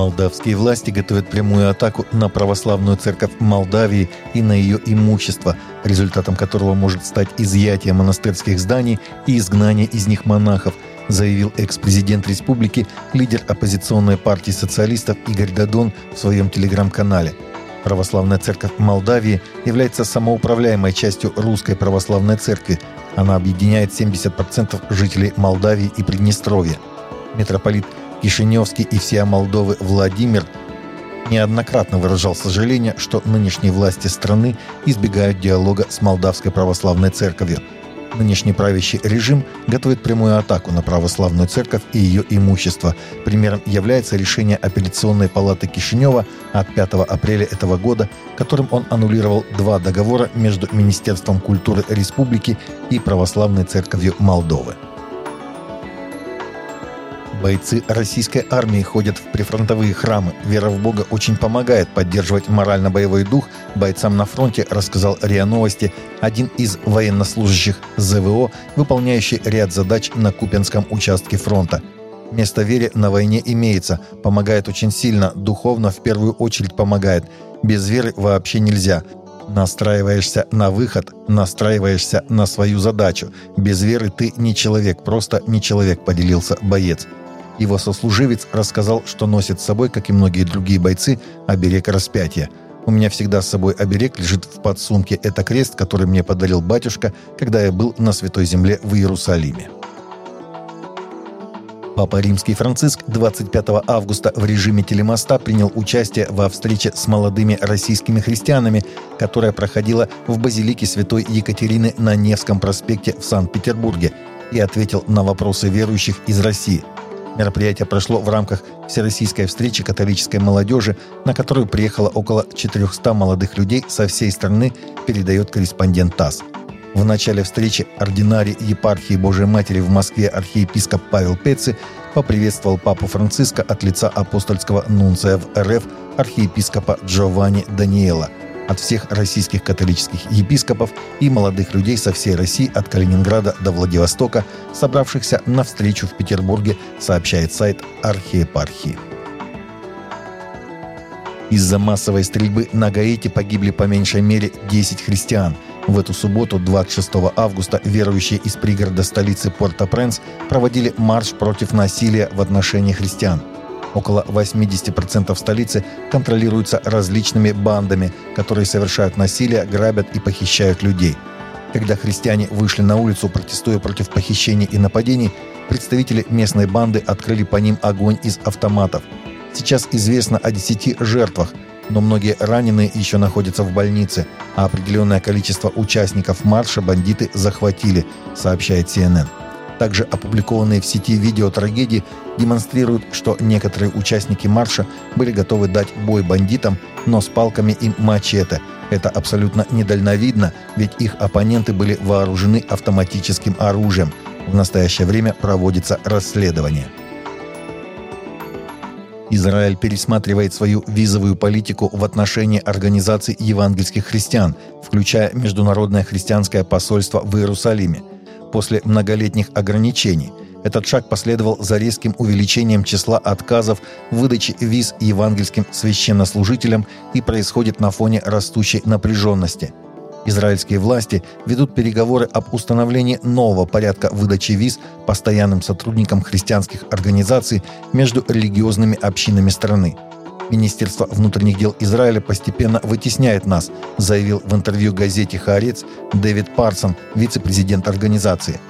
Молдавские власти готовят прямую атаку на православную церковь Молдавии и на ее имущество, результатом которого может стать изъятие монастырских зданий и изгнание из них монахов, заявил экс-президент республики, лидер оппозиционной партии социалистов Игорь Дадон в своем телеграм-канале. Православная церковь Молдавии является самоуправляемой частью Русской Православной Церкви. Она объединяет 70% жителей Молдавии и Приднестровья. Митрополит Кишиневский и вся Молдовы Владимир неоднократно выражал сожаление, что нынешние власти страны избегают диалога с Молдавской православной церковью. Нынешний правящий режим готовит прямую атаку на православную церковь и ее имущество. Примером является решение апелляционной палаты Кишинева от 5 апреля этого года, которым он аннулировал два договора между Министерством культуры республики и Православной церковью Молдовы. Бойцы российской армии ходят в прифронтовые храмы. Вера в Бога очень помогает поддерживать морально-боевой дух бойцам на фронте, рассказал РИА Новости один из военнослужащих ЗВО, выполняющий ряд задач на Купенском участке фронта. Место вере на войне имеется, помогает очень сильно, духовно в первую очередь помогает. Без веры вообще нельзя. Настраиваешься на выход, настраиваешься на свою задачу. Без веры ты не человек, просто не человек, поделился боец. Его сослуживец рассказал, что носит с собой, как и многие другие бойцы, оберег распятия. У меня всегда с собой оберег лежит в подсумке. Это крест, который мне подарил батюшка, когда я был на Святой Земле в Иерусалиме. Папа Римский Франциск 25 августа в режиме телемоста принял участие во встрече с молодыми российскими христианами, которая проходила в базилике Святой Екатерины на Невском проспекте в Санкт-Петербурге, и ответил на вопросы верующих из России – Мероприятие прошло в рамках Всероссийской встречи католической молодежи, на которую приехало около 400 молодых людей со всей страны, передает корреспондент ТАСС. В начале встречи ординарий епархии Божией Матери в Москве архиепископ Павел Пеци поприветствовал папу Франциска от лица апостольского нунция в РФ архиепископа Джованни Даниэла – от всех российских католических епископов и молодых людей со всей России от Калининграда до Владивостока, собравшихся на встречу в Петербурге, сообщает сайт архиепархии. Из-за массовой стрельбы на Гаити погибли по меньшей мере 10 христиан. В эту субботу, 26 августа, верующие из пригорода столицы Порто-Пренс проводили марш против насилия в отношении христиан – Около 80% столицы контролируются различными бандами, которые совершают насилие, грабят и похищают людей. Когда христиане вышли на улицу, протестуя против похищений и нападений, представители местной банды открыли по ним огонь из автоматов. Сейчас известно о 10 жертвах, но многие раненые еще находятся в больнице, а определенное количество участников марша бандиты захватили, сообщает CNN. Также опубликованные в сети видео трагедии демонстрируют, что некоторые участники марша были готовы дать бой бандитам, но с палками и мачете. Это абсолютно недальновидно, ведь их оппоненты были вооружены автоматическим оружием. В настоящее время проводится расследование. Израиль пересматривает свою визовую политику в отношении организаций евангельских христиан, включая Международное христианское посольство в Иерусалиме – после многолетних ограничений. Этот шаг последовал за резким увеличением числа отказов в выдаче виз евангельским священнослужителям и происходит на фоне растущей напряженности. Израильские власти ведут переговоры об установлении нового порядка выдачи виз постоянным сотрудникам христианских организаций между религиозными общинами страны – Министерство внутренних дел Израиля постепенно вытесняет нас, заявил в интервью газете «Хаарец» Дэвид Парсон, вице-президент организации.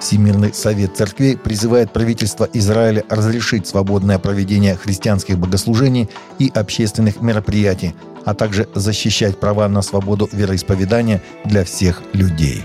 Всемирный совет церквей призывает правительство Израиля разрешить свободное проведение христианских богослужений и общественных мероприятий, а также защищать права на свободу вероисповедания для всех людей.